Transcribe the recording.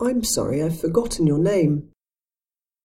I'm sorry, I've forgotten your name.